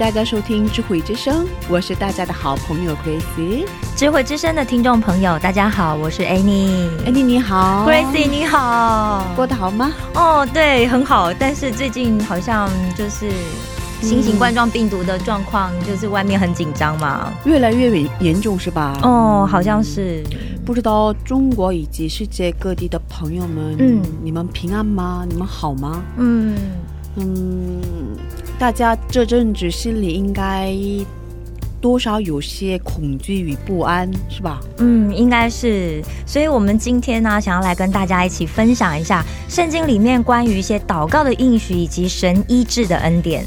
大家收听智慧之声，我是大家的好朋友 Gracie。智慧之声的听众朋友，大家好，我是 Annie。Annie 你好 Gracie 你好，过得好吗？哦，对，很好，但是最近好像就是新型冠状病毒的状况，就是外面很紧张嘛。越来越严严重是吧？哦，好像是，不知道中国以及世界各地的朋友们，嗯你们平安吗？你们好吗？嗯，嗯，大家这阵子心里应该多少有些恐惧与不安，是吧？嗯，应该是，所以我们今天呢，想要来跟大家一起分享一下圣经里面关于一些祷告的应许以及神医治的恩典。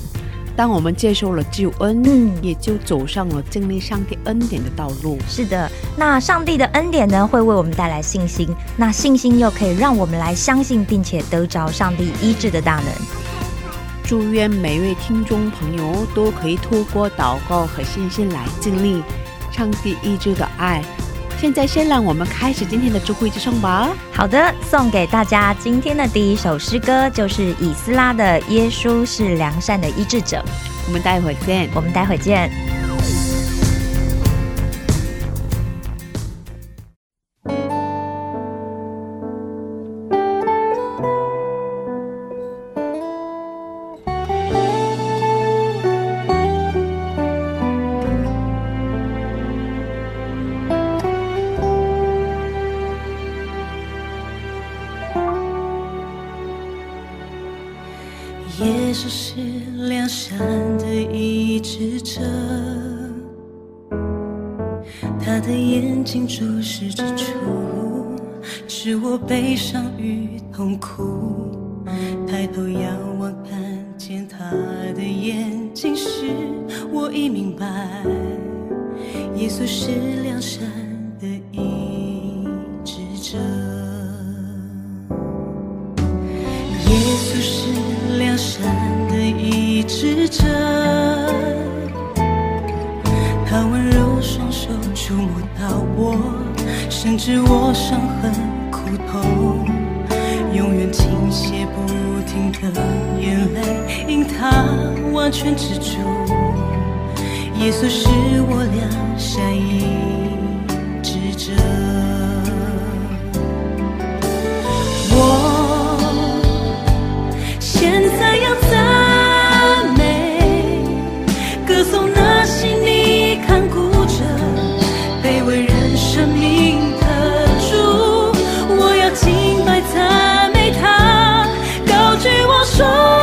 当我们接受了救恩，嗯也就走上了经历上帝恩典的道路。是的，那上帝的恩典呢，会为我们带来信心，那信心又可以让我们来相信，并且得着上帝医治的大能。祝愿每位听众朋友都可以透过祷告和信心来经历上帝医治的爱。现在，先让我们开始今天的智慧之声吧。好的，送给大家今天的第一首诗歌，就是以斯拉的《耶稣是良善的医治者》。我们待会儿见。我们待会儿见。说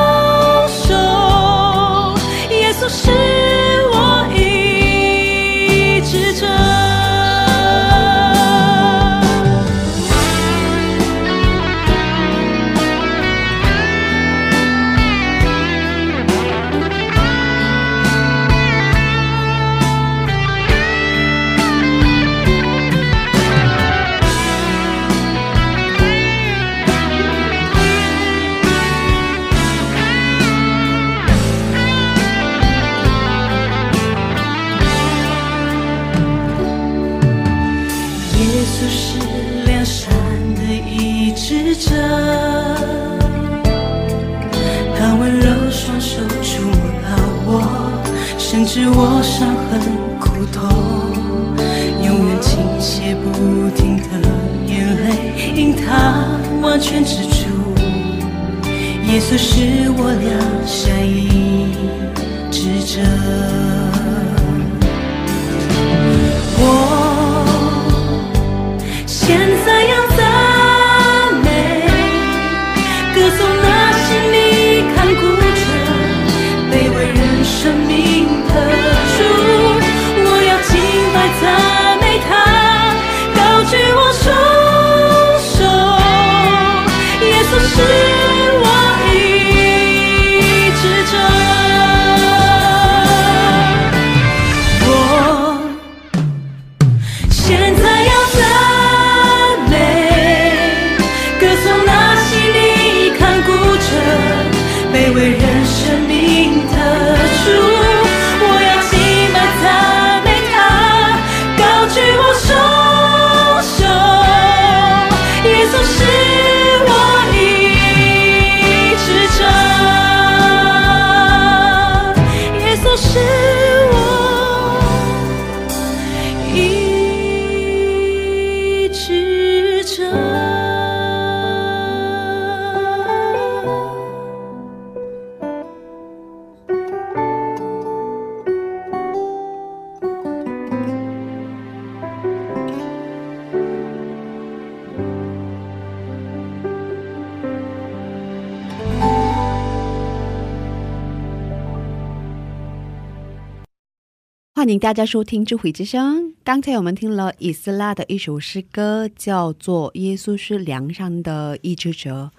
迎大家收听智慧之声。刚才我们听了以斯拉的一首诗歌，叫做《耶稣是梁上的医治者》。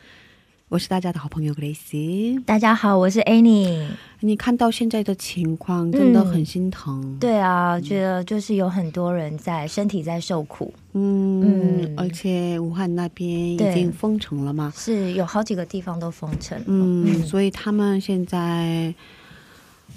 我是大家的好朋友 Grace。大家好，我是 Annie。你看到现在的情况，真的很心疼。对啊，觉得就是有很多人在身体在受苦。嗯嗯，而且武汉那边已经封城了嘛，是有好几个地方都封城。嗯，所以他们现在。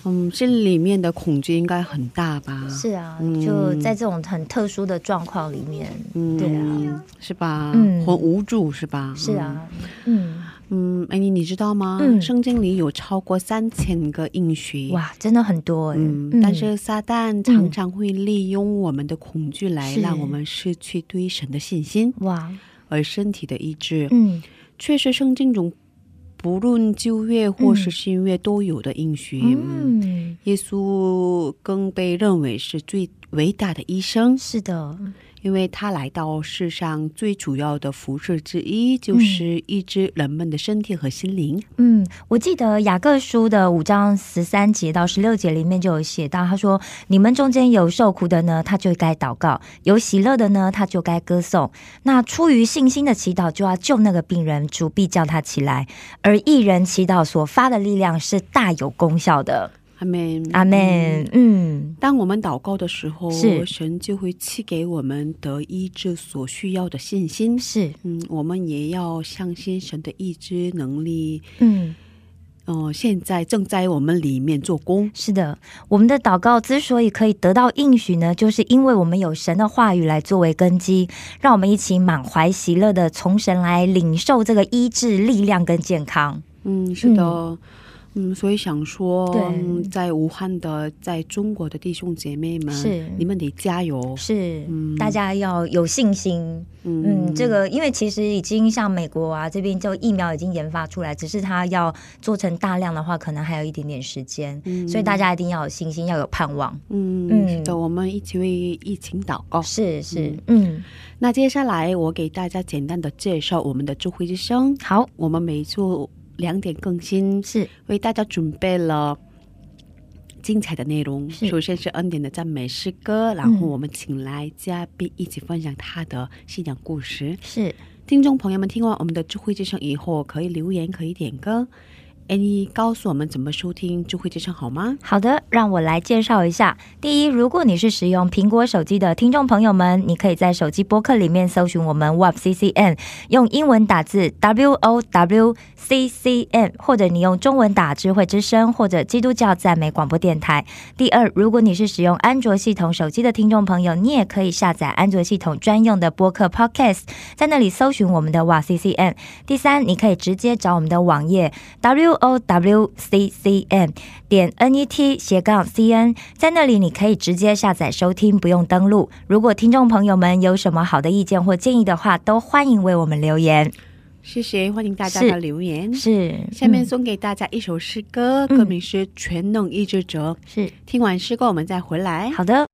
嗯，心里面的恐惧应该很大吧？是啊，就在这种很特殊的状况里面，嗯，对啊，是吧？嗯，很无助是吧？是啊，嗯嗯，哎，你你知道吗？圣经里有超过三千个应许，哇，真的很多。嗯，但是撒旦常常会利用我们的恐惧来让我们失去对神的信心。哇，而身体的医治，嗯，确实圣经中。不论旧约或是新约都有的应许，嗯，耶稣更被认为是最伟大的医生。是的。因为他来到世上最主要的服饰之一，就是医治人们的身体和心灵。嗯，我记得雅各书的五章十三节到十六节里面就有写到，他说：“你们中间有受苦的呢，他就该祷告；有喜乐的呢，他就该歌颂。那出于信心的祈祷，就要救那个病人，主必叫他起来。而一人祈祷所发的力量是大有功效的。”阿门，阿门。嗯，当我们祷告的时候，神就会赐给我们得医治所需要的信心。是，嗯，我们也要相信神的医治能力。嗯，哦，现在正在我们里面做工。是的，我们的祷告之所以可以得到应许呢，就是因为我们有神的话语来作为根基。让我们一起满怀喜乐的从神来领受这个医治力量跟健康。嗯，是的。嗯，所以想说，在武汉的，在中国的弟兄姐妹们，是。你们得加油，是，嗯，大家要有信心，嗯，这个因为其实已经像美国啊这边就疫苗已经研发出来，只是它要做成大量的话，可能还有一点点时间，所以大家一定要有信心，要有盼望，嗯嗯，的，我们一起为疫情祷告，是是，嗯，那接下来我给大家简单的介绍我们的智慧之声，好，我们每次。两点更新是为大家准备了精彩的内容。首先是恩典的赞美诗歌，然后我们请来嘉宾一起分享他的信仰故事。是听众朋友们听完我们的智慧之声以后，可以留言，可以点歌。哎，你告诉我们怎么收听智慧之声好吗？好的，让我来介绍一下。第一，如果你是使用苹果手机的听众朋友们，你可以在手机播客里面搜寻我们 WOW CCN，用英文打字 W O W C C N，或者你用中文打智慧之声或者基督教赞美广播电台。第二，如果你是使用安卓系统手机的听众朋友，你也可以下载安卓系统专用的播客 Podcast，在那里搜寻我们的 WOW CCN。第三，你可以直接找我们的网页 W。O w c c n e t 斜杠 c n，在那里你可以直接下载收听，不用登录。如果听众朋友们有什么好的意见或建议的话，都欢迎为我们留言。谢谢，欢迎大家的留言。是，下面送给大家一首诗歌，歌名是《全能医治者》。是，听完诗歌我们再回来。好的。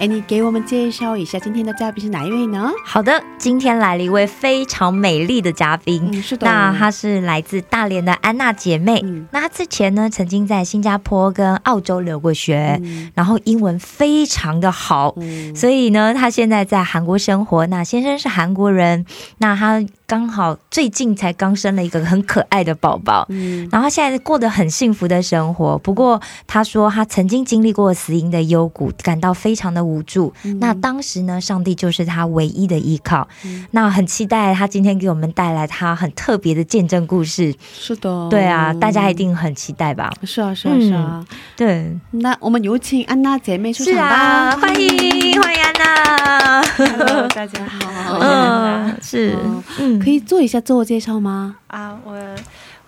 哎，你给我们介绍一下今天的嘉宾是哪一位呢？好的，今天来了一位非常美丽的嘉宾，是的，那她是来自大连的安娜姐妹。那她之前呢，曾经在新加坡跟澳洲留过学，然后英文非常的好，所以呢，她现在在韩国生活。那先生是韩国人，那她刚好最近才刚生了一个很可爱的宝宝，嗯，然后现在过得很幸福的生活。不过他说，他曾经经历过死因的幽谷，感到非常的。无助，那当时呢，上帝就是他唯一的依靠。那很期待他今天给我们带来他很特别的见证故事。是的，对啊，大家一定很期待吧？是啊，是啊，是啊。对，那我们有请安娜姐妹出场吧。欢迎，欢迎安娜。Hello，大家好。嗯，是，嗯，可以做一下自我介绍吗？啊，我。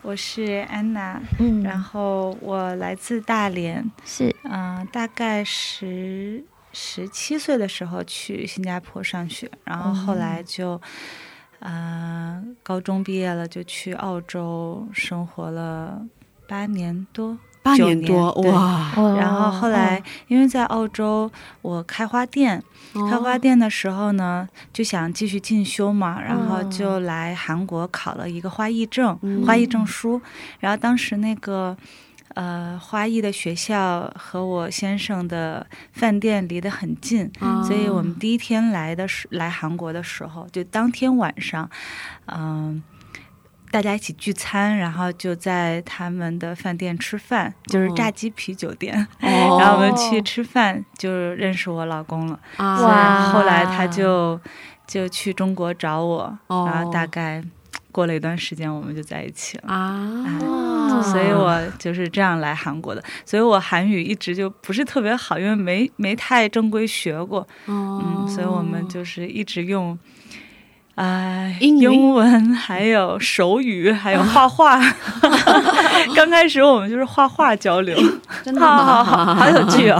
我是安娜，嗯，然后我来自大连，是，嗯，大概十十七岁的时候去新加坡上学，然后后来就，嗯，高中毕业了就去澳洲生活了八年多。八年多哇！然后后来，因为在澳洲，我开花店，开花店的时候呢，就想继续进修嘛，然后就来韩国考了一个花艺证，花艺证书。然后当时那个呃花艺的学校和我先生的饭店离得很近，所以我们第一天来的时来韩国的时候，就当天晚上，嗯。大家一起聚餐，然后就在他们的饭店吃饭，就是炸鸡皮酒店。然后我们去吃饭，就认识我老公了。哇！后来他就就去中国找我，然后大概过了一段时间，我们就在一起了。啊！所以我就是这样来韩国的。所以我韩语一直就不是特别好，因为没没太正规学过。嗯，所以我们就是一直用。哎，英文还有手语，还有画画。刚开始我们就是画画交流，真的好好好有趣哦。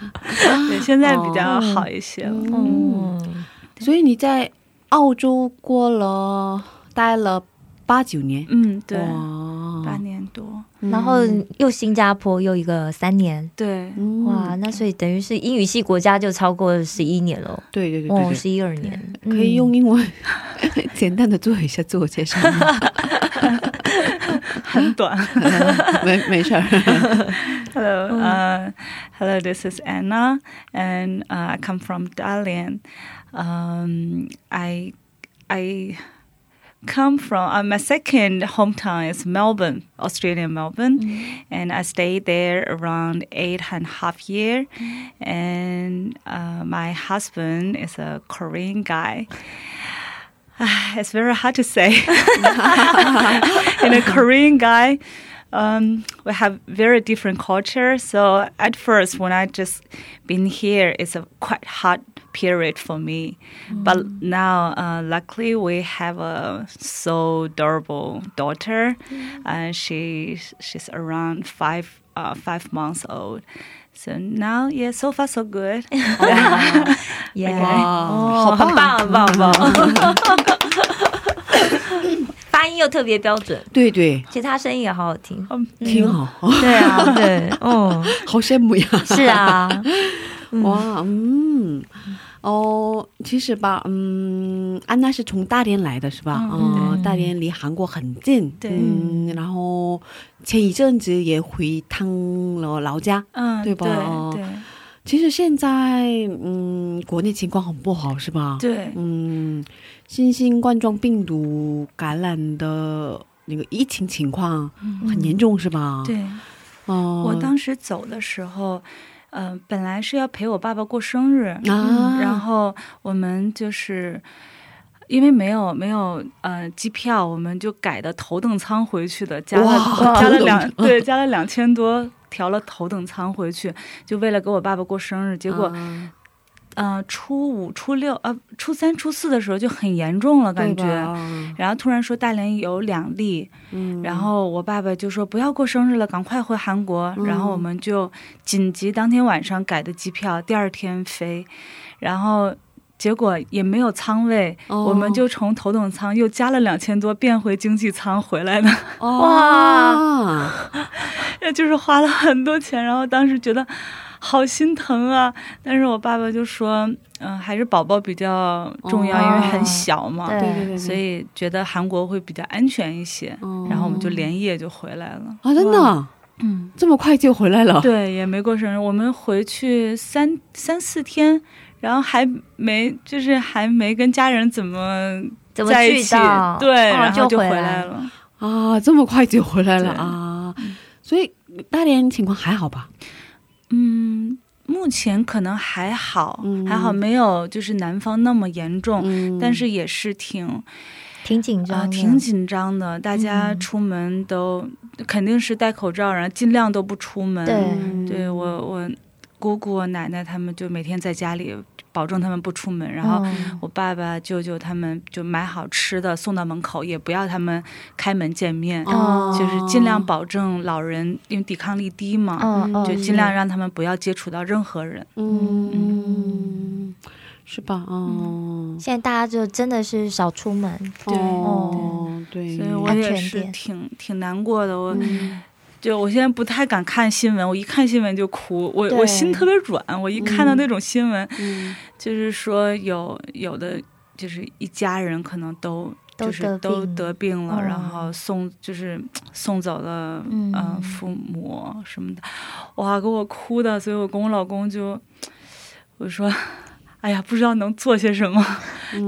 对，现在比较好一些了。嗯，所以你在澳洲过了待了八九年，嗯，对，八年多。然后又新加坡又一个三年，对，哇，那所以等于是英语系国家就超过十一年了，对对对，哦，十一二年，可以用英文简单的做一下自我介绍吗？很短，没没事儿。Hello, uh, hello, this is Anna, and uh, I come from Dalian. Um, I, I. come from uh, my second hometown is Melbourne, Australian Melbourne, mm. and I stayed there around eight and a half year. And uh, my husband is a Korean guy. it's very hard to say. and a Korean guy, um, we have very different culture. So at first, when I just been here, it's a quite hard period for me. Mm. But now, uh, luckily, we have a so adorable daughter, mm. and she she's around five uh, five months old. So now, yeah, so far so good. yeah，哦，很棒，很棒，很棒。 发音又特别标准，对对，其实他声音也好好听，挺好。对啊，对，哦，好羡慕呀。是啊，哇，嗯。哦，其实吧，嗯，安娜是从大连来的是吧？嗯，大连离韩国很近，对。嗯，然后前一阵子也回趟了老家，嗯，对吧？对。其实现在，嗯，国内情况很不好，是吧？对。嗯，新型冠状病毒感染的那个疫情情况很严重，是吧？对。哦，我当时走的时候。嗯，本来是要陪我爸爸过生日，然后我们就是因为没有没有呃机票，我们就改的头等舱回去的，加了加了两对加了两千多，调了头等舱回去，就为了给我爸爸过生日，结果。嗯，初五、初六，呃，初三、初四的时候就很严重了，感觉。然后突然说大连有两例，嗯，然后我爸爸就说不要过生日了，赶快回韩国。然后我们就紧急当天晚上改的机票，第二天飞。然后结果也没有仓位，我们就从头等舱又加了两千多，变回经济舱回来的。哇，那 就是花了很多钱，然后当时觉得好心疼啊。但是我爸爸就说，嗯，还是宝宝比较重要，因为很小嘛，对对对，所以觉得韩国会比较安全一些。然后我们就连夜就回来了。啊，真的，嗯，这么快就回来了？对，也没过生日，我们回去三三四天。然后还没，就是还没跟家人怎么在一起，对，然后就回来了啊，这么快就回来了啊！所以大连情况还好吧？嗯，目前可能还好，还好没有就是南方那么严重，但是也是挺挺紧张，挺紧张的。大家出门都肯定是戴口罩，然后尽量都不出门。对，对我我。姑姑、奶奶他们就每天在家里，保证他们不出门。然后我爸爸、舅舅他们就买好吃的送到门口，也不要他们开门见面，就是尽量保证老人因为抵抗力低嘛，就尽量让他们不要接触到任何人。嗯，是吧？哦，现在大家就真的是少出门，对，哦，对，所以我也是挺挺难过的。我。就我现在不太敢看新闻，我一看新闻就哭，我我心特别软，我一看到那种新闻，就是说有有的就是一家人可能都就是都得病了，然后送就是送走了嗯父母什么的，哇给我哭的，所以我跟我老公就我说，哎呀不知道能做些什么，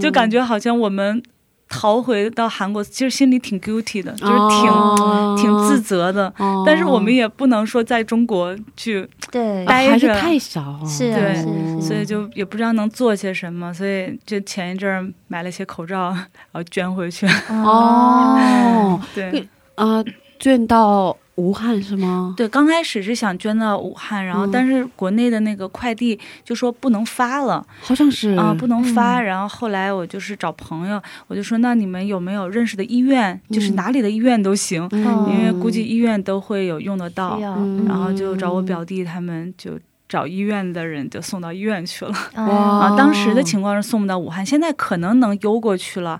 就感觉好像我们。逃回到韩国，其实心里挺 guilty 的，就是挺挺自责的。但是我们也不能说在中国去待着太少，是对，所以就也不知道能做些什么。所以就前一阵儿买了些口罩，然后捐回去。哦，对啊，捐到。武汉是吗？对，刚开始是想捐到武汉，然后但是国内的那个快递就说不能发了，好像是啊，不能发。然后后来我就是找朋友，我就说那你们有没有认识的医院？就是哪里的医院都行，因为估计医院都会有用得到。然后就找我表弟他们就。找医院的人就送到医院去了。啊，当时的情况是送不到武汉，现在可能能邮过去了，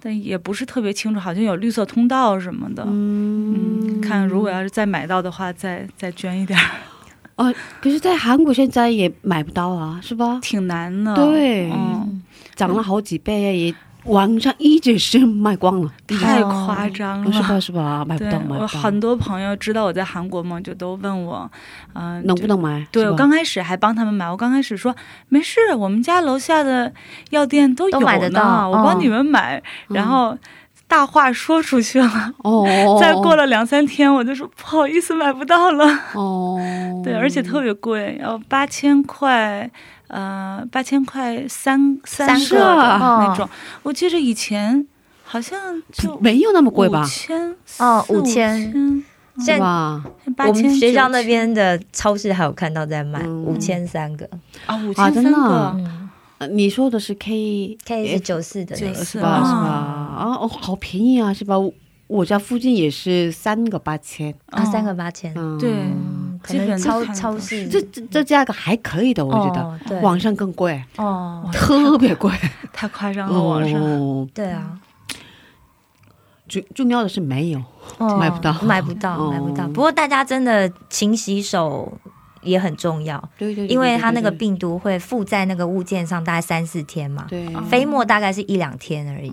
但也不是特别清楚，好像有绿色通道什么的。嗯，看如果要是再买到的话，再再捐一点。哦，可是，在韩国现在也买不到啊，是吧？挺难的。对，涨了好几倍也。网上一直是卖光了，太夸张了，是吧？是吧？买不到，买不到。很多朋友知道我在韩国嘛，就都问我，嗯，能不能买？对我刚开始还帮他们买，我刚开始说没事，我们家楼下的药店都有呢，我帮你们买。然后大话说出去了，哦，再过了两三天，我就说不好意思，买不到了。哦，对，而且特别贵，要八千块。呃，八千块三三个。那种，我记着以前好像就没有那么贵吧？五千哦，五千，现在我们学校那边的超市还有看到在卖五千三个。啊，五千三个。你说的是 K K 是九四的，九四吧？是吧？啊，哦，好便宜啊，是吧？我家附近也是三个八千啊，三个八千，对。可能超超市这这这价格还可以的，我觉得网上更贵哦，特别贵，太夸张了网上。对啊，最重要的是没有买不到，买不到，买不到。不过大家真的勤洗手也很重要，对对，因为它那个病毒会附在那个物件上，大概三四天嘛，对，飞沫大概是一两天而已。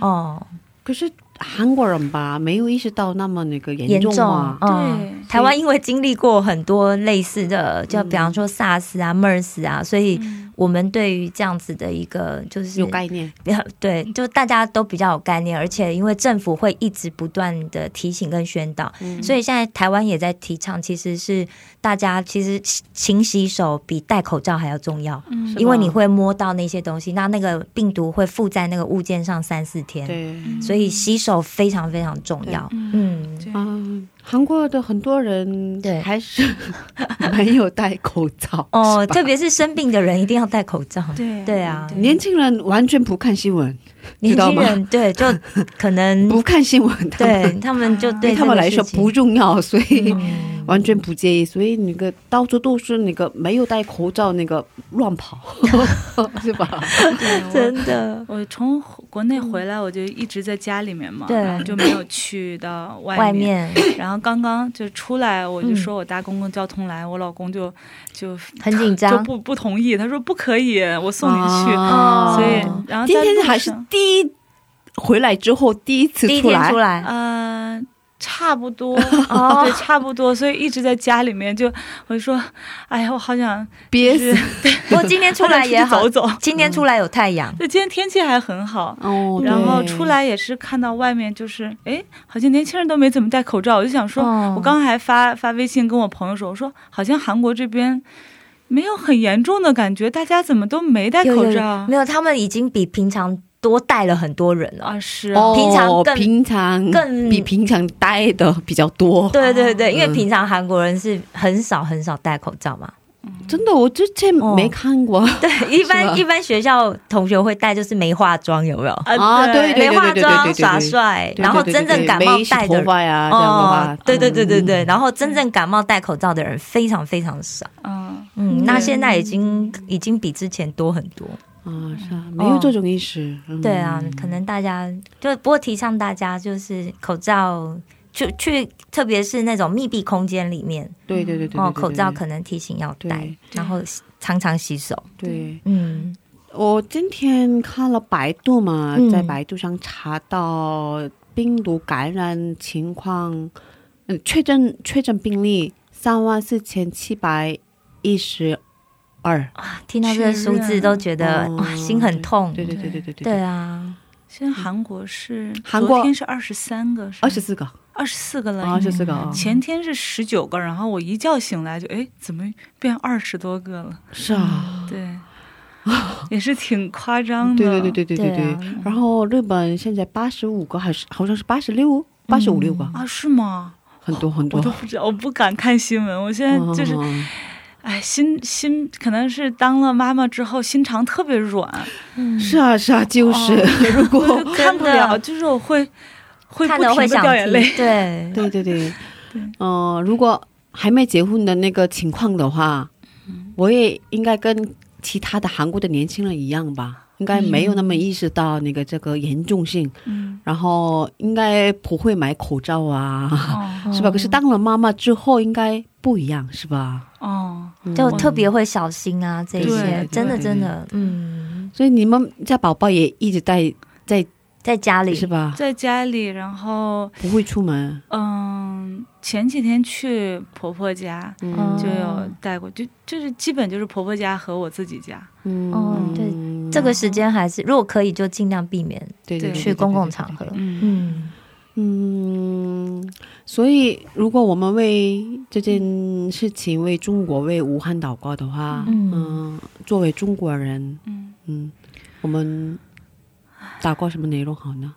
哦，可是。韩国人吧，没有意识到那么那个严重啊。对，台湾因为经历过很多类似的，就比方说 SARS 啊、MERS 啊，所以。我们对于这样子的一个就是有概念，对，就大家都比较有概念，而且因为政府会一直不断的提醒跟宣导，所以现在台湾也在提倡，其实是大家其实勤洗手比戴口罩还要重要，因为你会摸到那些东西，那那个病毒会附在那个物件上三四天，对，所以洗手非常非常重要，嗯。韩国的很多人对。还是 没有戴口罩哦，特别是生病的人一定要戴口罩。对。对啊，年轻人完全不看新闻，年轻人对就可能 不看新闻，对他们就对他们来说不重要，所以完全不介意，所以那个到处都是那个没有戴口罩那个乱跑，是吧？真的，我从国内回来，我就一直在家里面嘛，对，就没有去到外面。然后刚刚就出来，我就说我搭公共交通来，我老公就就很紧张，就不不同意，他说不可以，我送你去。所以，然后今天还是第一回来之后第一次出来，嗯。差不多，对，差不多，所以一直在家里面，就我就说，哎呀，我好想憋死。不过今天出来 也好，走走。今天出来有太阳，对，今天天气还很好。哦，然后出来也是看到外面，就是哎，好像年轻人都没怎么戴口罩。我就想说，我刚还发发微信跟我朋友说，我说好像韩国这边没有很严重的感觉，大家怎么都没戴口罩？没有，他们已经比平常。多带了很多人啊，是平常更平常更比平常带的比较多。对对对，因为平常韩国人是很少很少戴口罩嘛。真的，我之前没看过。对，一般一般学校同学会戴，就是没化妆，有没有？啊，对对对没化妆耍帅，然后真正感冒戴的呀，这样的话，对对对对对，然后真正感冒戴口罩的人非常非常少。嗯嗯，那现在已经已经比之前多很多。啊，是啊，没有这种意识。对啊，可能大家就不过提倡大家就是口罩，去去，特别是那种密闭空间里面，对对对对，哦，口罩可能提醒要戴，然后常常洗手。对，嗯，我今天看了百度嘛，在百度上查到病毒感染情况，嗯，确诊确诊病例三万四千七百一十。二啊，听到这个数字都觉得哇，心很痛。对对对对对对。对啊，现在韩国是韩国天是二十三个，二十四个，二十四个了，二十四个。前天是十九个，然后我一觉醒来就哎，怎么变二十多个了？是啊，对，也是挺夸张的。对对对对对对对。然后日本现在八十五个，还是好像是八十六，八十五六个啊？是吗？很多很多，我都不知道，我不敢看新闻，我现在就是。哎，心心可能是当了妈妈之后心肠特别软，是啊是啊，就是 如果看不了，就是我会会不停的掉眼泪，对。对 对对，嗯，如果还没结婚的那个情况的话，我也应该跟其他的韩国的年轻人一样吧。应该没有那么意识到那个这个严重性，嗯，然后应该不会买口罩啊，是吧？可是当了妈妈之后，应该不一样，是吧？哦，就特别会小心啊，这些真的真的，嗯。所以你们家宝宝也一直在在在家里是吧？在家里，然后不会出门。嗯，前几天去婆婆家，就有带过，就就是基本就是婆婆家和我自己家。嗯，对。这个时间还是，如果可以，就尽量避免去公共场合。嗯嗯，所以如果我们为这件事情为中国为武汉祷告的话，嗯，作为中国人，嗯嗯，我们祷告什么内容好呢？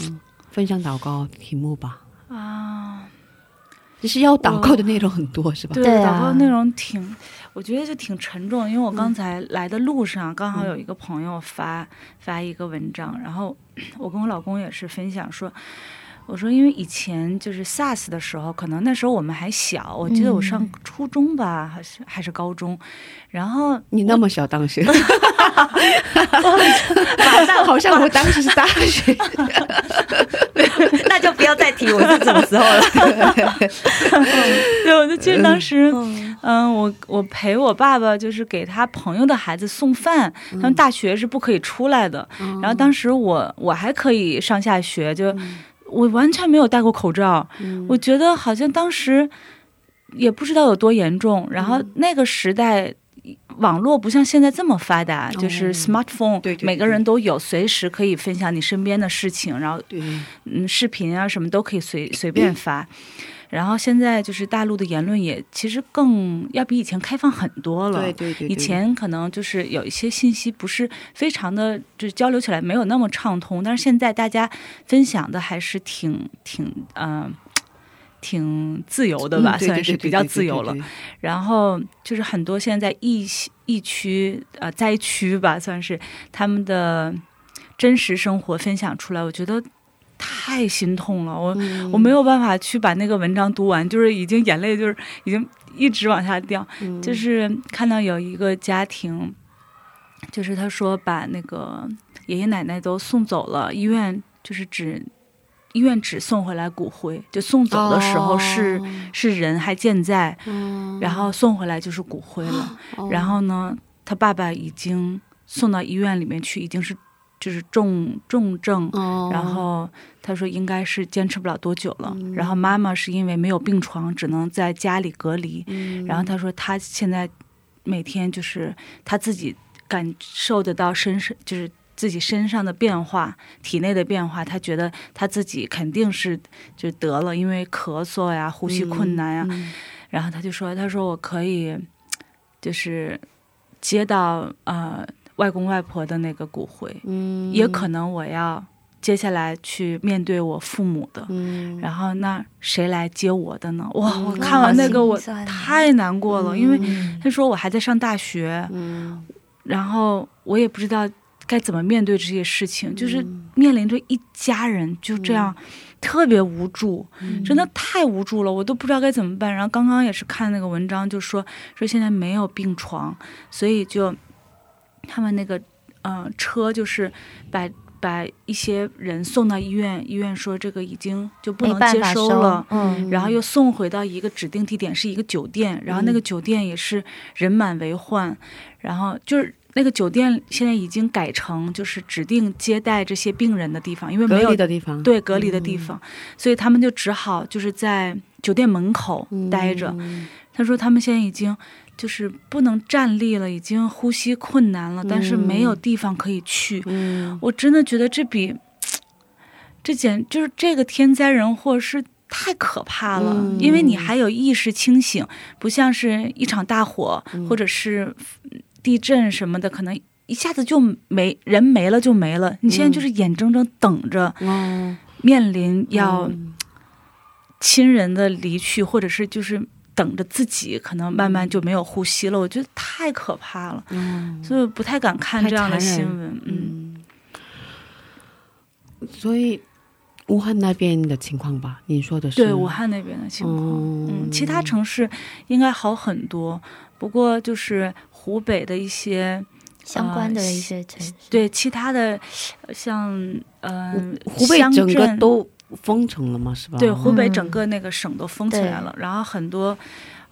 嗯，分享祷告题目吧。啊，就是要祷告的内容很多，是吧？对，祷告内容挺。我觉得就挺沉重，因为我刚才来的路上刚好有一个朋友发发一个文章，然后我跟我老公也是分享说，我说因为以前就是 SARS 的时候，可能那时候我们还小，我记得我上初中吧，还是还是高中，然后你那么小当时，马 上好像我当时是大学。那就不要再提我是什么时候了。对，我就记得当时，嗯，我我陪我爸爸，就是给他朋友的孩子送饭。他们大学是不可以出来的，然后当时我我还可以上下学，就我完全没有戴过口罩。我觉得好像当时也不知道有多严重。然后那个时代。网络不像现在这么发达，就是 smartphone，每个人都有，随时可以分享你身边的事情，然后嗯，视频啊什么都可以随随便发。然后现在就是大陆的言论也其实更要比以前开放很多了。对对对，以前可能就是有一些信息不是非常的，就是交流起来没有那么畅通，但是现在大家分享的还是挺挺嗯。挺自由的吧，算是比较自由了。然后就是很多现在疫疫区呃灾区吧，算是他们的真实生活分享出来，我觉得。太心痛了，我我没有办法去把那个文章读完，就是已经眼泪就是已经一直往下掉，就是看到有一个家庭，就是他说把那个爷爷奶奶都送走了，医院就是只医院只送回来骨灰，就送走的时候是是人还健在，然后送回来就是骨灰了，然后呢，他爸爸已经送到医院里面去，已经是。就是重重症，然后他说应该是坚持不了多久了。然后妈妈是因为没有病床，只能在家里隔离。然后他说他现在每天就是他自己感受得到身上就是自己身上的变化，体内的变化。他觉得他自己肯定是就得了，因为咳嗽呀、呼吸困难呀。然后他就说：“他说我可以就是接到呃。”外公外婆的那个骨灰，嗯，也可能我要接下来去面对我父母的，嗯，然后那谁来接我的呢？哇，我看完那个我太难过了，因为他说我还在上大学，嗯，然后我也不知道该怎么面对这些事情，就是面临着一家人就这样特别无助，真的太无助了，我都不知道该怎么办。然后刚刚也是看那个文章，就说说现在没有病床，所以就。他们那个，呃，车就是把把一些人送到医院，医院说这个已经就不能接收了，嗯，然后又送回到一个指定地点，是一个酒店，然后那个酒店也是人满为患，然后就是那个酒店现在已经改成就是指定接待这些病人的地方，因为没有的地方，对，隔离的地方，所以他们就只好就是在酒店门口待着。他说他们现在已经。就是不能站立了，已经呼吸困难了，但是没有地方可以去。我真的觉得这比这简就是这个天灾人祸是太可怕了，因为你还有意识清醒，不像是一场大火或者是地震什么的，可能一下子就没人没了就没了。你现在就是眼睁睁等着面临要亲人的离去，或者是就是。等着自己，可能慢慢就没有呼吸了。我觉得太可怕了，所以不太敢看这样的新闻。嗯，所以武汉那边的情况吧，您说的是对武汉那边的情况。嗯，其他城市应该好很多，不过就是湖北的一些相关的一些城市，对其他的像嗯，湖北整个都。封城了吗？是吧？对，湖北整个那个省都封起来了，然后很多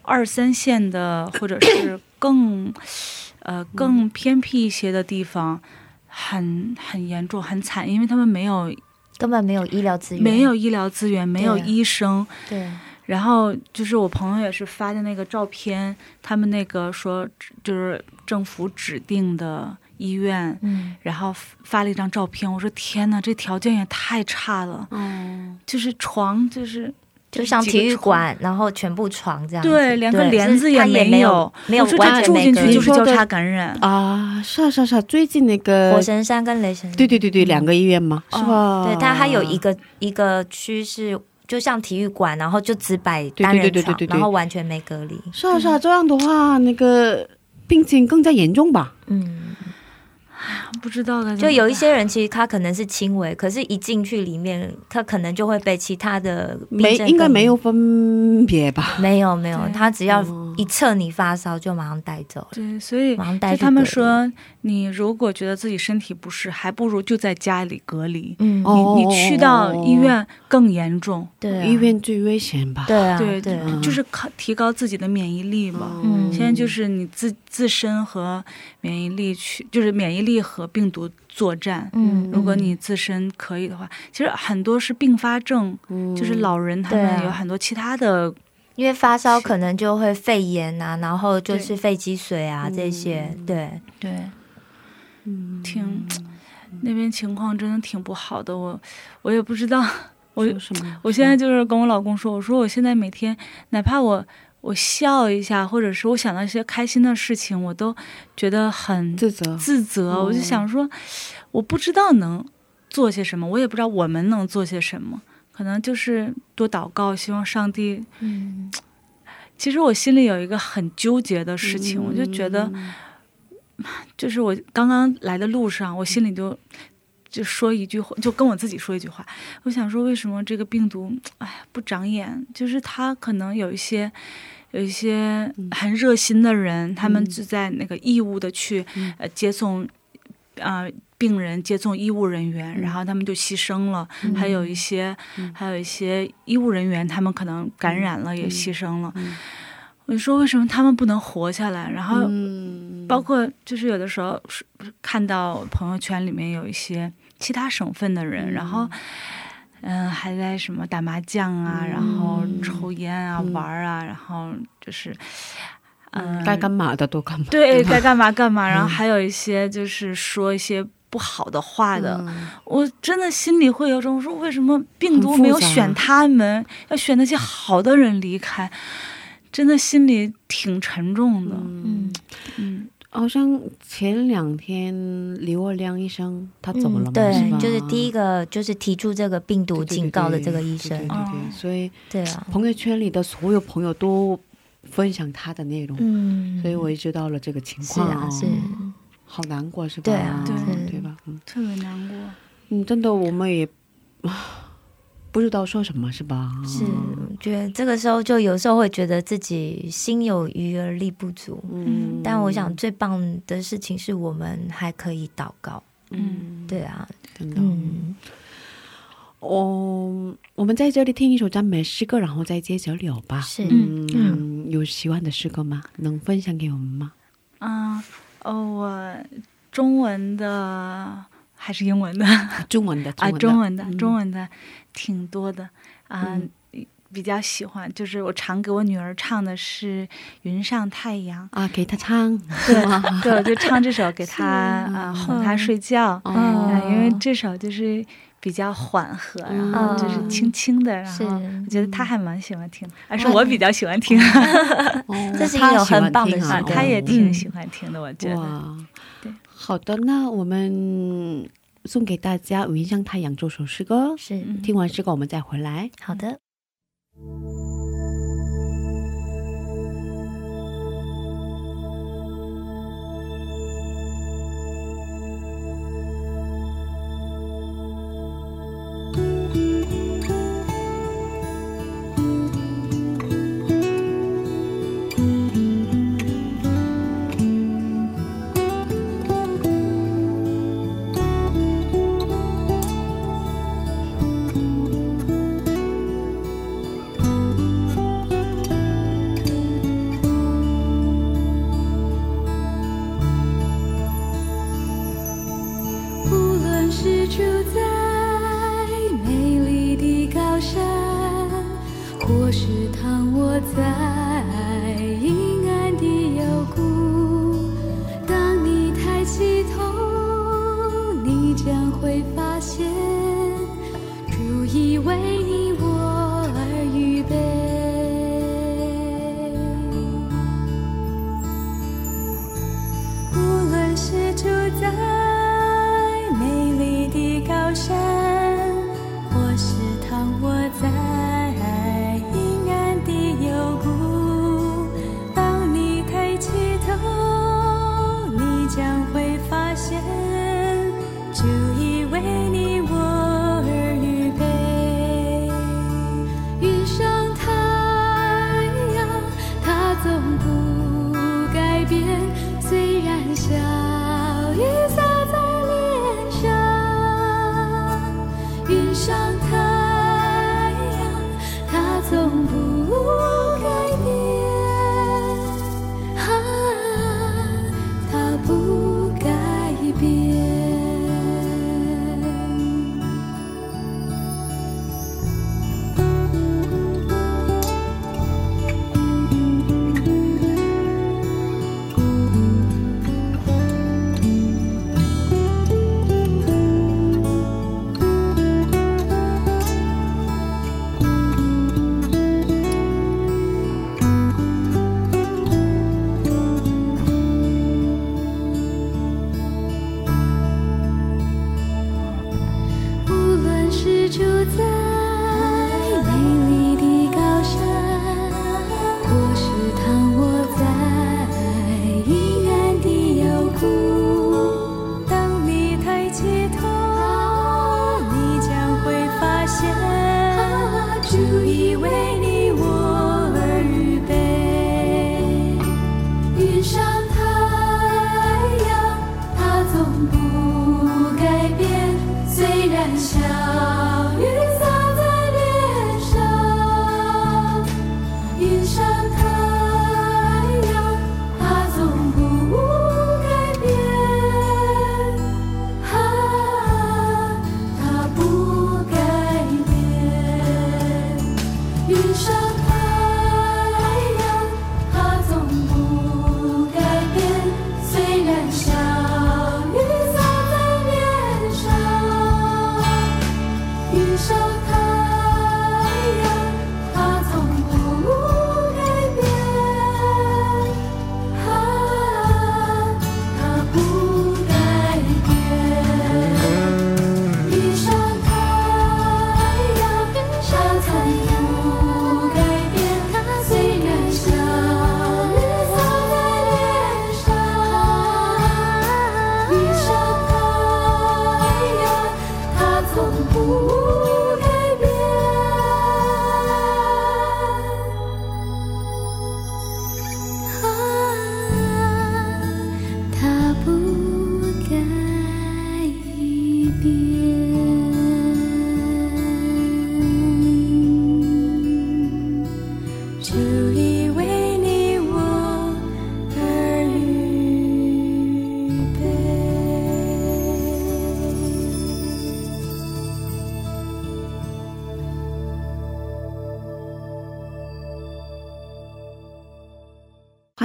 二三线的或者是更 呃更偏僻一些的地方，很很严重，很惨，因为他们没有根本没有医疗资源，没有医疗资源，没有医生。对。然后就是我朋友也是发的那个照片，他们那个说就是政府指定的。医院，嗯，然后发了一张照片，我说天哪，这条件也太差了，嗯，就是床就是就像体育馆，然后全部床这样，对，连个帘子也没有，没有。完住进去就是交叉感染。啊，是啊是啊是啊，最近那个火神山跟雷神，对对对对，两个医院吗，是吧？对，它还有一个一个区是就像体育馆，然后就只摆单人床，然后完全没隔离，是啊是啊，这样的话那个病情更加严重吧？嗯。不知道的，就有一些人，其实他可能是轻微，可是一进去里面，他可能就会被其他的没应该没有分别吧？没有没有，他只要一测你发烧，就马上带走。对，所以就他们说，你如果觉得自己身体不适，还不如就在家里隔离。嗯，你你去到医院更严重，对，医院最危险吧？对啊，对对，就是靠提高自己的免疫力吧。嗯，现在就是你自自身和免疫力去，就是免疫力和。病毒作战，嗯，如果你自身可以的话，其实很多是并发症，嗯，就是老人他们有很多其他的，因为发烧可能就会肺炎啊，然后就是肺积水啊这些，对。对，嗯，挺那边情况真的挺不好的，我我也不知道，我我现在就是跟我老公说，我说我现在每天哪怕我。我笑一下，或者是我想到一些开心的事情，我都觉得很自责。自责，我就想说，我不知道能做些什么，我也不知道我们能做些什么，可能就是多祷告，希望上帝。嗯，其实我心里有一个很纠结的事情，我就觉得，就是我刚刚来的路上，我心里就就说一句话，就跟我自己说一句话。我想说，为什么这个病毒，哎，不长眼？就是它可能有一些，有一些很热心的人，他们就在那个义务的去呃接送，啊，病人接送医务人员，然后他们就牺牲了。还有一些，还有一些医务人员，他们可能感染了，也牺牲了。我就说，为什么他们不能活下来？然后，包括就是有的时候是看到朋友圈里面有一些其他省份的人，然后，嗯，还在什么打麻将啊，然后抽烟啊，玩啊，然后就是，嗯，该干嘛的都干嘛。对，该干嘛干嘛。然后还有一些就是说一些不好的话的，我真的心里会有种说，为什么病毒没有选。他们，要选那些好的人离开？真的心里挺沉重的，嗯嗯，好像前两天李沃亮医生他走了，对，就是第一个就是提出这个病毒警告的这个医生，对对对，所以对啊，朋友圈里的所有朋友都分享他的内容，嗯，所以我也知道了这个情况。啊，是。好难过是吧？对啊，对对吧？嗯，特别难过，嗯，真的我们也。不知道说什么是吧？是，觉得这个时候就有时候会觉得自己心有余而力不足。嗯，但我想最棒的事情是我们还可以祷告。嗯，对啊，真的。嗯，我我们在这里听一首赞美诗歌，然后再接着聊吧。是，嗯，有喜欢的诗歌吗？能分享给我们吗？嗯，哦，我中文的还是英文的？中文的啊，中文的，中文的。挺多的啊，比较喜欢，就是我常给我女儿唱的是《云上太阳》啊，给她唱，对，对，我就唱这首给她啊，哄她睡觉，啊，因为这首就是比较缓和，然后就是轻轻的，然后我觉得她还蛮喜欢听，而是我比较喜欢听，这是一首很棒的啊，她也挺喜欢听的，我觉得。对，好的，那我们。送给大家《云上太阳》这首诗歌，是听完诗歌我们再回来。好的。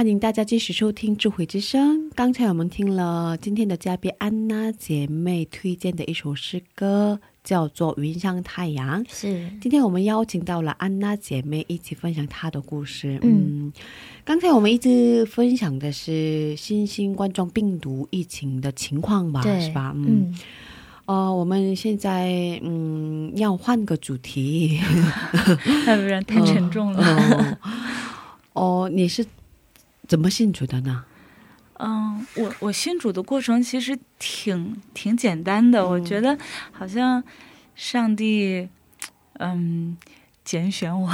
欢迎大家继续收听智慧之声。刚才我们听了今天的嘉宾安娜姐妹推荐的一首诗歌，叫做《云上太阳》。是，今天我们邀请到了安娜姐妹一起分享她的故事。嗯，刚才我们一直分享的是新型冠状病毒疫情的情况吧？是吧？嗯。哦，我们现在嗯要换个主题，要不然太沉重了。哦，你是。怎么信主的呢？嗯，我我信主的过程其实挺挺简单的。我觉得好像上帝嗯拣选我，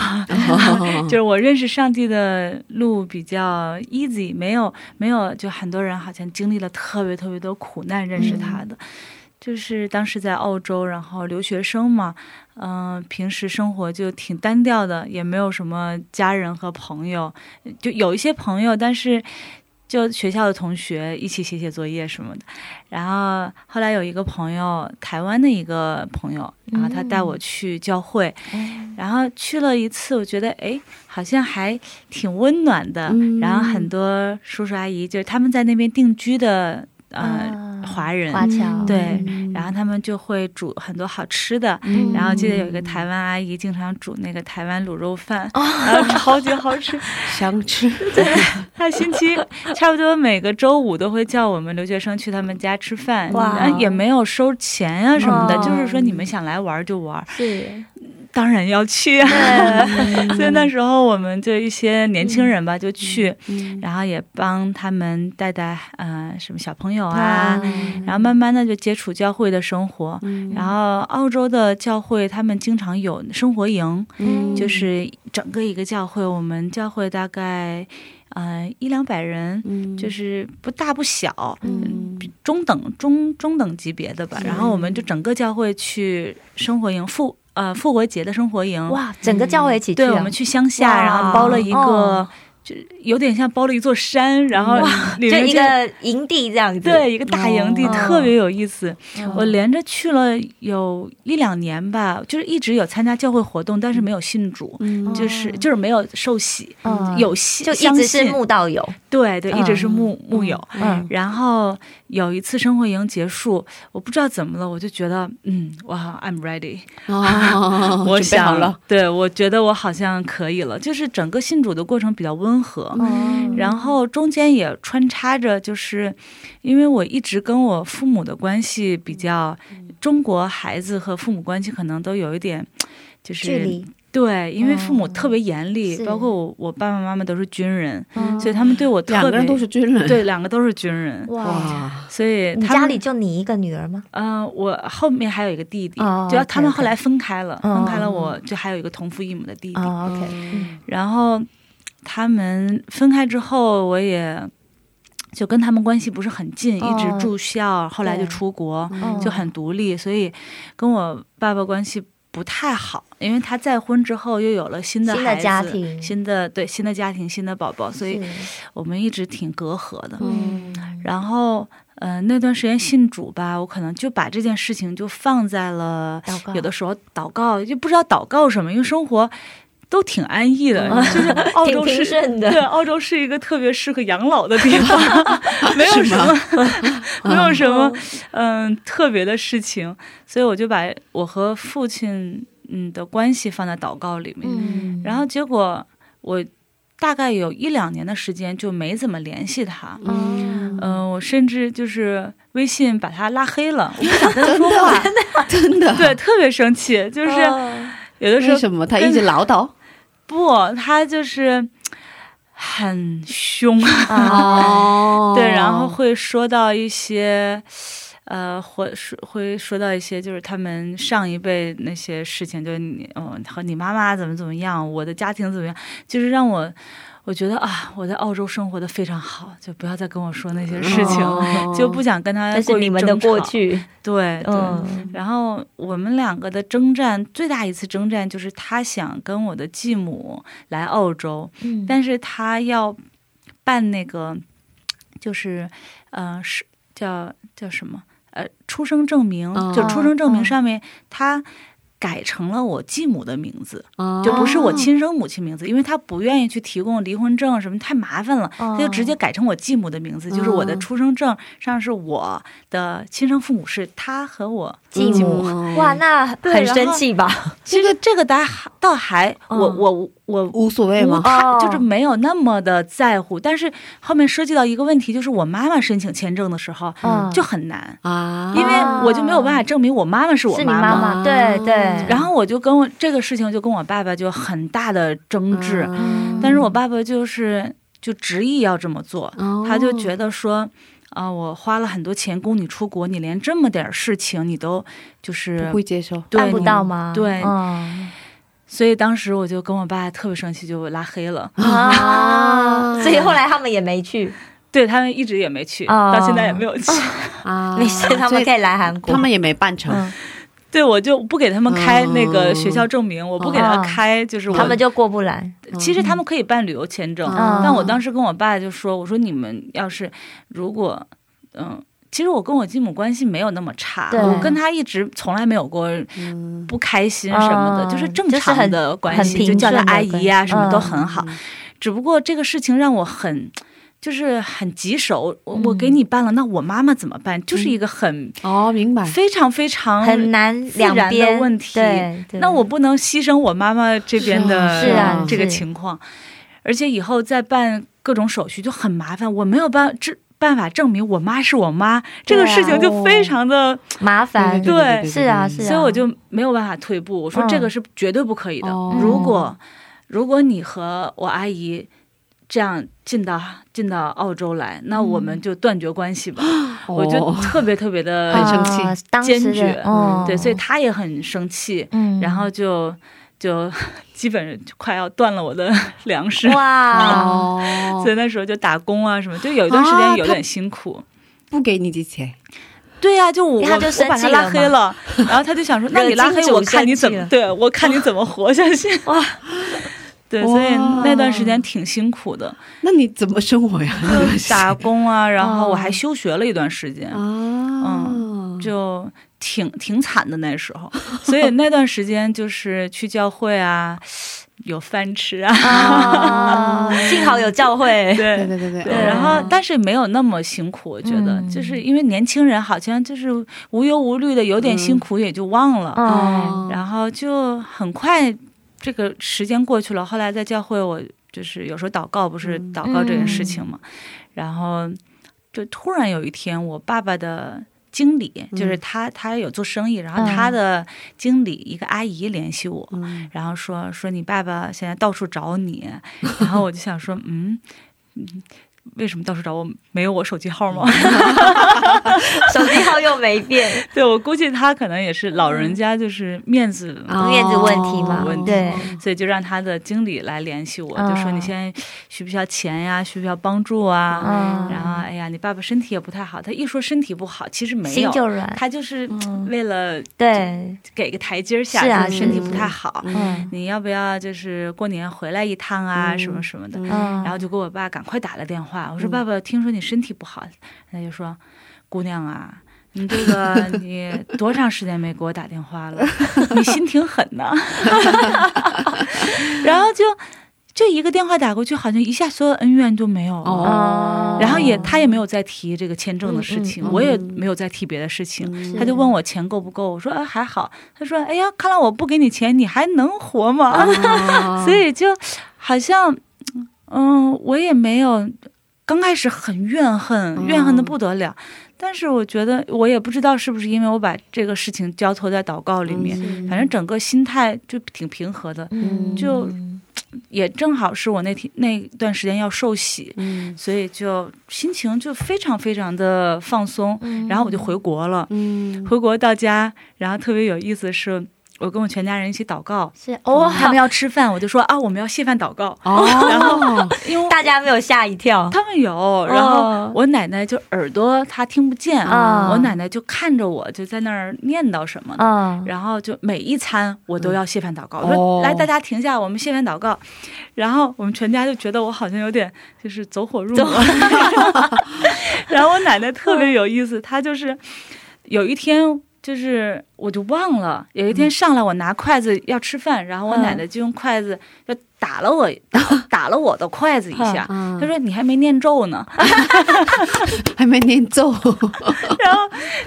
就是我认识上帝的路比较 easy，没有没有就很多人好像经历了特别特别多苦难认识他的。就是当时在澳洲，然后留学生嘛，嗯，平时生活就挺单调的，也没有什么家人和朋友，就有一些朋友，但是就学校的同学一起写写作业什么的。然后后来有一个朋友，台湾的一个朋友，然后他带我去教会，然后去了一次，我觉得哎，好像还挺温暖的。然后很多叔叔阿姨，就是他们在那边定居的。呃，华人，华侨，对，然后他们就会煮很多好吃的，然后记得有一个台湾阿姨经常煮那个台湾卤肉饭，然后超级好吃，想吃。对，他星期差不多每个周五都会叫我们留学生去他们家吃饭，哇，也没有收钱呀什么的，就是说你们想来玩就玩。是。当然要去啊！所以那时候我们就一些年轻人吧，就去，然后也帮他们带带嗯什么小朋友啊，然后慢慢的就接触教会的生活。然后澳洲的教会他们经常有生活营，就是整个一个教会，我们教会大概嗯一两百人，就是不大不小，中等中中等级别的吧。然后我们就整个教会去生活营复。呃，复活节的生活营哇，整个教会一起去，对，我们去乡下，然后包了一个。就有点像包了一座山，然后就一个营地这样子，对，一个大营地，特别有意思。我连着去了有一两年吧，就是一直有参加教会活动，但是没有信主，就是就是没有受洗，有信就一直是慕道友，对对，一直是牧牧友。嗯然后有一次生活营结束，我不知道怎么了，我就觉得嗯，我好，I'm ready，我想了，对我觉得我好像可以了，就是整个信主的过程比较温。温和，然后中间也穿插着，就是因为我一直跟我父母的关系比较，中国孩子和父母关系可能都有一点，就是。对，因为父母特别严厉，包括我，我爸爸妈妈都是军人，所以他们对我两个人都是军人，对，两个都是军人。哇，所以你家里就你一个女儿吗？嗯，我后面还有一个弟弟，就要他们后来分开了，分开了，我就还有一个同父异母的弟弟。OK，然后。他们分开之后，我也就跟他们关系不是很近，一直住校，后来就出国，就很独立，所以跟我爸爸关系不太好。因为他再婚之后又有了新的孩子，新的对新的家庭、新的宝宝，所以我们一直挺隔阂的。嗯，然后呃，那段时间信主吧，我可能就把这件事情就放在了有的时候祷告，就不知道祷告什么，因为生活。都挺安逸的，就是 澳洲是，对，澳洲是一个特别适合养老的地方，没有什么，没有什么，嗯，特别的事情，所以我就把我和父亲嗯的关系放在祷告里面，然后结果我大概有一两年的时间就没怎么联系他，嗯，我甚至就是微信把他拉黑了，我不想跟他说话，真的，对，特别生气，就是有的时候什么？他一直唠叨。不，他就是很凶啊，对，然后会说到一些，呃，会说会说到一些，就是他们上一辈那些事情，就是你，嗯，和你妈妈怎么怎么样，我的家庭怎么样，就是让我。我觉得啊，我在澳洲生活的非常好，就不要再跟我说那些事情，就不想跟他过你们的过去。对对，然后我们两个的征战，最大一次征战就是他想跟我的继母来澳洲，但是他要办那个，就是呃是叫叫什么？呃出生证明，就出生证明上面他。改成了我继母的名字，就不是我亲生母亲名字，因为他不愿意去提供离婚证什么，太麻烦了，他就直接改成我继母的名字，就是我的出生证上是我的亲生父母是他和我继母。哇，那很生气吧？这个这个倒倒还我我我无所谓吗？就是没有那么的在乎，但是后面涉及到一个问题，就是我妈妈申请签证的时候就很难啊，因为我就没有办法证明我妈妈是我妈妈，对对。然后我就跟我这个事情就跟我爸爸就很大的争执，但是我爸爸就是就执意要这么做，他就觉得说，啊，我花了很多钱供你出国，你连这么点事情你都就是不会接受，办不到吗？对，所以当时我就跟我爸特别生气，就拉黑了。啊。所以后来他们也没去，对他们一直也没去，到现在也没有去。啊。没事，他们可以来韩国，他们也没办成。对，我就不给他们开那个学校证明，我不给他开，就是他们就过不来。其实他们可以办旅游签证，但我当时跟我爸就说：“我说你们要是如果，嗯，其实我跟我继母关系没有那么差，我跟她一直从来没有过不开心什么的，就是正常的关系，就叫他阿姨啊，什么都很好。只不过这个事情让我很。”就是很棘手，我我给你办了，那我妈妈怎么办？就是一个很哦，明白，非常非常很难两边的问题。对，那我不能牺牲我妈妈这边的这个情况，而且以后再办各种手续就很麻烦，我没有办这办法证明我妈是我妈，这个事情就非常的麻烦。对，是啊，是啊，所以我就没有办法退步。我说这个是绝对不可以的。如果如果你和我阿姨。这样进到进到澳洲来，那我们就断绝关系吧。我就特别特别的很生气，坚决，对，所以他也很生气，然后就就 基本就快要断了我的 粮食。哇！所以那时候就打工啊什么，就有一段时间有点辛苦。不给你这钱？对呀，就我我把他拉黑了，然后他就想说，那你拉黑我看你怎么，对我看你怎么活下去。哇！对，所以那段时间挺辛苦的。那你怎么生活呀？打工啊，然后我还休学了一段时间。嗯，就挺挺惨的那时候。所以那段时间就是去教会啊，有饭吃啊。幸好有教会。对对对对对。然后，但是没有那么辛苦，我觉得，就是因为年轻人好像就是无忧无虑的，有点辛苦也就忘了。嗯。然后就很快。这个时间过去了，后来在教会，我就是有时候祷告，不是祷告这件事情嘛。然后就突然有一天，我爸爸的经理，就是他，他有做生意，然后他的经理一个阿姨联系我，然后说说你爸爸现在到处找你，然后我就想说，嗯嗯。为什么到处找我？没有我手机号吗？手机号又没变。对，我估计他可能也是老人家，就是面子面子问题嘛。对，所以就让他的经理来联系我，就说你现在需不需要钱呀？需不需要帮助啊？然后，哎呀，你爸爸身体也不太好。他一说身体不好，其实没有，他就是为了对给个台阶下，身体不太好。嗯，你要不要就是过年回来一趟啊？什么什么的。然后就给我爸赶快打了电话。我说爸爸，听说你身体不好，他就说，姑娘啊，你这个 你多长时间没给我打电话了？你心挺狠的。然后就这一个电话打过去，好像一下所有恩怨都没有了。然后也他也没有再提这个签证的事情，我也没有再提别的事情。他就问我钱够不够，我说啊还好。他说哎呀，看来我不给你钱，你还能活吗？所以就好像嗯，我也没有。刚开始很怨恨，怨恨的不得了，但是我觉得我也不知道是不是因为我把这个事情交托在祷告里面，反正整个心态就挺平和的，就也正好是我那天那段时间要受洗，所以就心情就非常非常的放松，然后我就回国了，回国到家，然后特别有意思是。我跟我全家人一起祷告，是哦，他们要吃饭，我就说啊，我们要谢饭祷告。哦，然后因为大家没有吓一跳，他们有。然后我奶奶就耳朵她听不见啊，我奶奶就看着我就在那儿念叨什么。嗯，然后就每一餐我都要谢饭祷告，我说来大家停下，我们谢饭祷告。然后我们全家就觉得我好像有点就是走火入魔。然后我奶奶特别有意思，她就是有一天。就是我就忘了，有一天上来我拿筷子要吃饭，然后我奶奶就用筷子就打了我，打了我的筷子一下。她说：“你还没念咒呢，还没念咒。”然后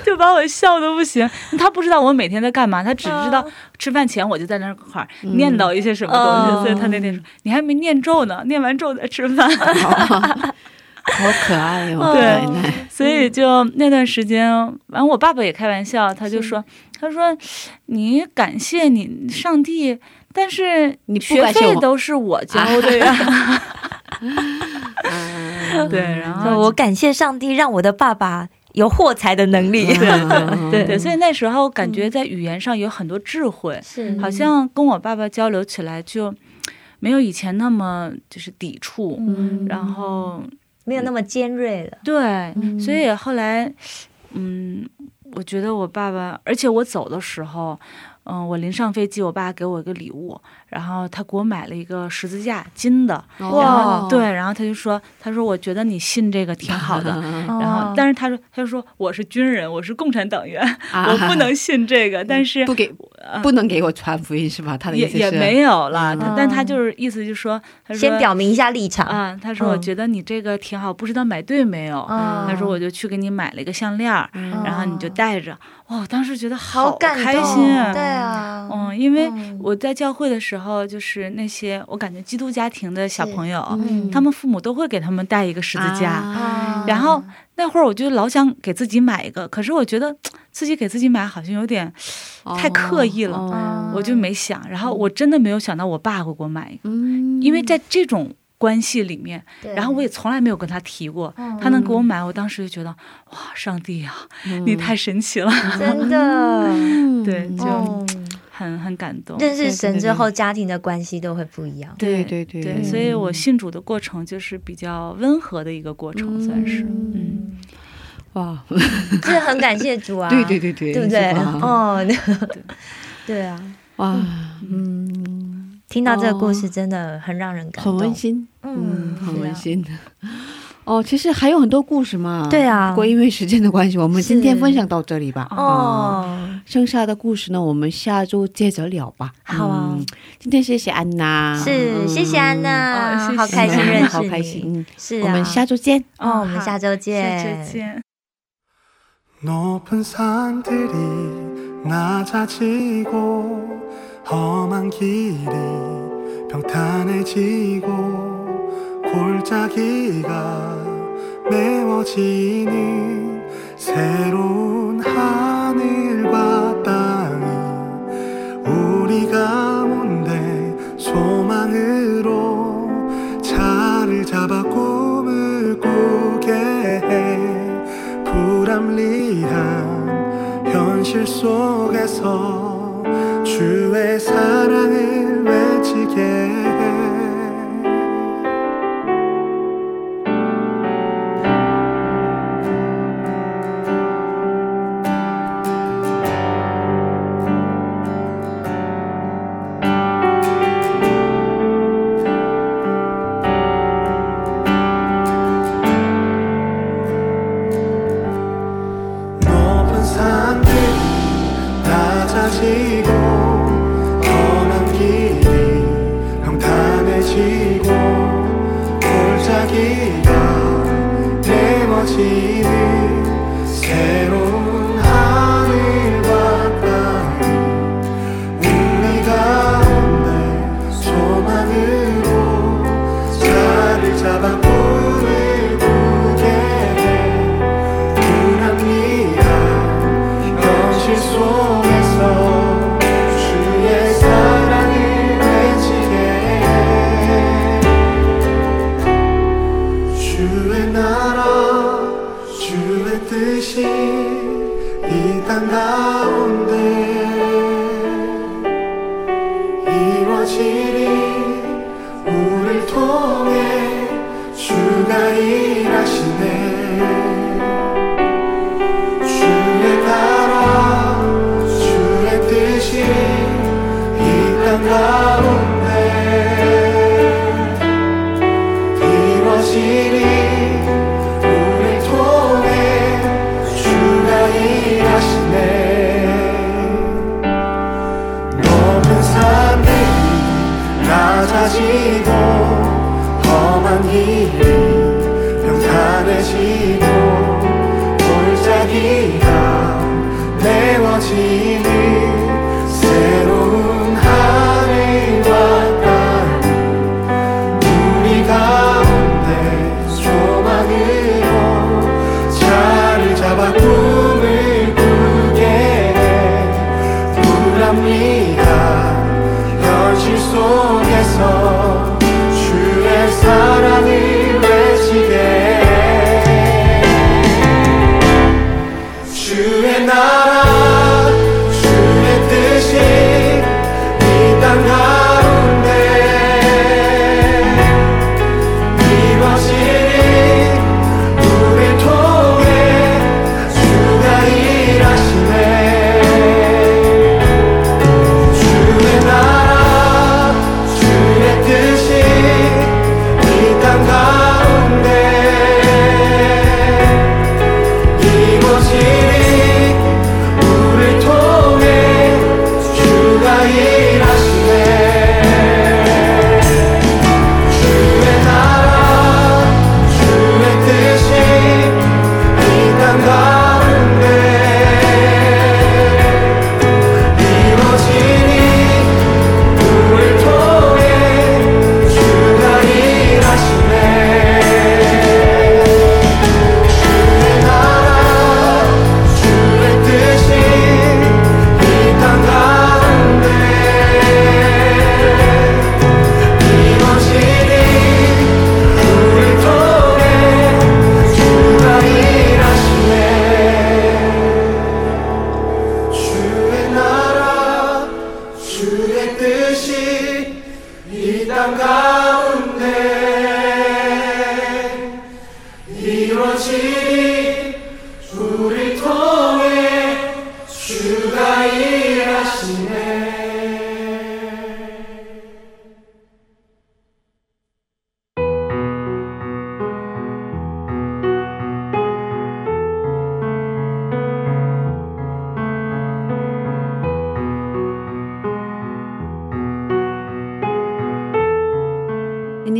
就把我笑的不行。她不知道我每天在干嘛，她只知道吃饭前我就在那块儿念叨一些什么东西，所以她那天说：“你还没念咒呢，念完咒再吃饭。” 好可爱哦！对，所以就那段时间，完我爸爸也开玩笑，他就说：“他说你感谢你上帝，但是你学费都是我交的呀。”对，然后我感谢上帝，让我的爸爸有获财的能力。对对，所以那时候感觉在语言上有很多智慧，是好像跟我爸爸交流起来就没有以前那么就是抵触，然后。没有那么尖锐了，对，所以后来，嗯，我觉得我爸爸，而且我走的时候。嗯，我临上飞机，我爸给我一个礼物，然后他给我买了一个十字架，金的。哇！对，然后他就说：“他说我觉得你信这个挺好的。”然后，但是他说：“他就说我是军人，我是共产党员，我不能信这个。”但是不给，不能给我传福音是吧？他的意思也没有了。他，但他就是意思就是说，他说先表明一下立场啊。他说：“我觉得你这个挺好，不知道买对没有？”嗯他说：“我就去给你买了一个项链，然后你就戴着。”哦，当时觉得好开心啊！对啊，嗯，因为我在教会的时候，就是那些我感觉基督家庭的小朋友，他们父母都会给他们带一个十字架。然后那会儿我就老想给自己买一个，可是我觉得自己给自己买好像有点太刻意了，我就没想。然后我真的没有想到我爸会给我买一个，因为在这种。关系里面，然后我也从来没有跟他提过，他能给我买，我当时就觉得哇，上帝啊，你太神奇了，真的，对，就很很感动。认识神之后，家庭的关系都会不一样。对对对，所以我信主的过程就是比较温和的一个过程，算是，嗯，哇，这很感谢主啊，对对对对，对不对？哦，对。啊，哇，嗯。听到这个故事真的很让人感动，很温馨，嗯，很温馨的。哦，其实还有很多故事嘛。对啊，不过因为时间的关系，我们今天分享到这里吧。哦，剩下的故事呢，我们下周接着聊吧。好啊，今天谢谢安娜，是谢谢安娜，好开心认识好开心。是我们下周见。哦，我们下周见。下周见。험한길이평탄해지고 골짜기가 메워지는 새로운 하늘과 땅이 우리가운데소망으로자를잡아 꿈을 꾸게 해 불합리한 현실 속에서 주의 사랑을 외치게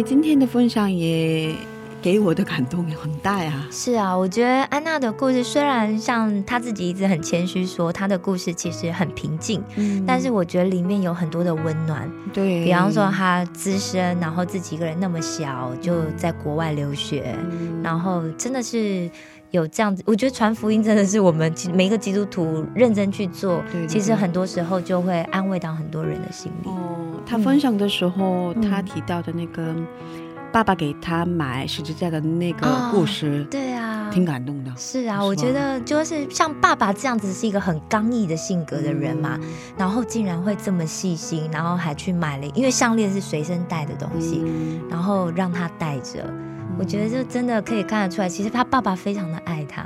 今天的分享也给我的感动也很大呀。是啊，我觉得安娜的故事虽然像她自己一直很谦虚说她的故事其实很平静，嗯，但是我觉得里面有很多的温暖。对，比方说她资深，然后自己一个人那么小就在国外留学，然后真的是。有这样子，我觉得传福音真的是我们每一个基督徒认真去做，其实很多时候就会安慰到很多人的心里。哦，他分享的时候，他提到的那个爸爸给他买十字架的那个故事，对啊，挺感动的。是啊，我觉得就是像爸爸这样子是一个很刚毅的性格的人嘛，然后竟然会这么细心，然后还去买了，因为项链是随身带的东西，然后让他带着。我觉得就真的可以看得出来，其实他爸爸非常的爱他，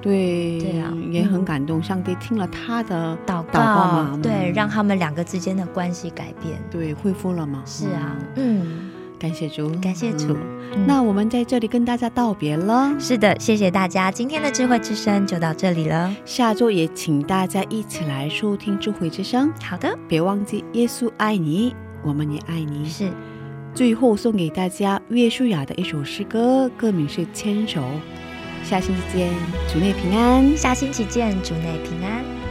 对对啊，也很感动。上帝听了他的祷告嘛，对，让他们两个之间的关系改变，对，恢复了嘛。是啊，嗯，感谢主，感谢主。那我们在这里跟大家道别了。是的，谢谢大家，今天的智慧之声就到这里了。下周也请大家一起来收听智慧之声。好的，别忘记耶稣爱你，我们也爱你。是。最后送给大家岳舒雅的一首诗歌，歌名是《牵手》。下星期见，主内平安。下星期见，主内平安。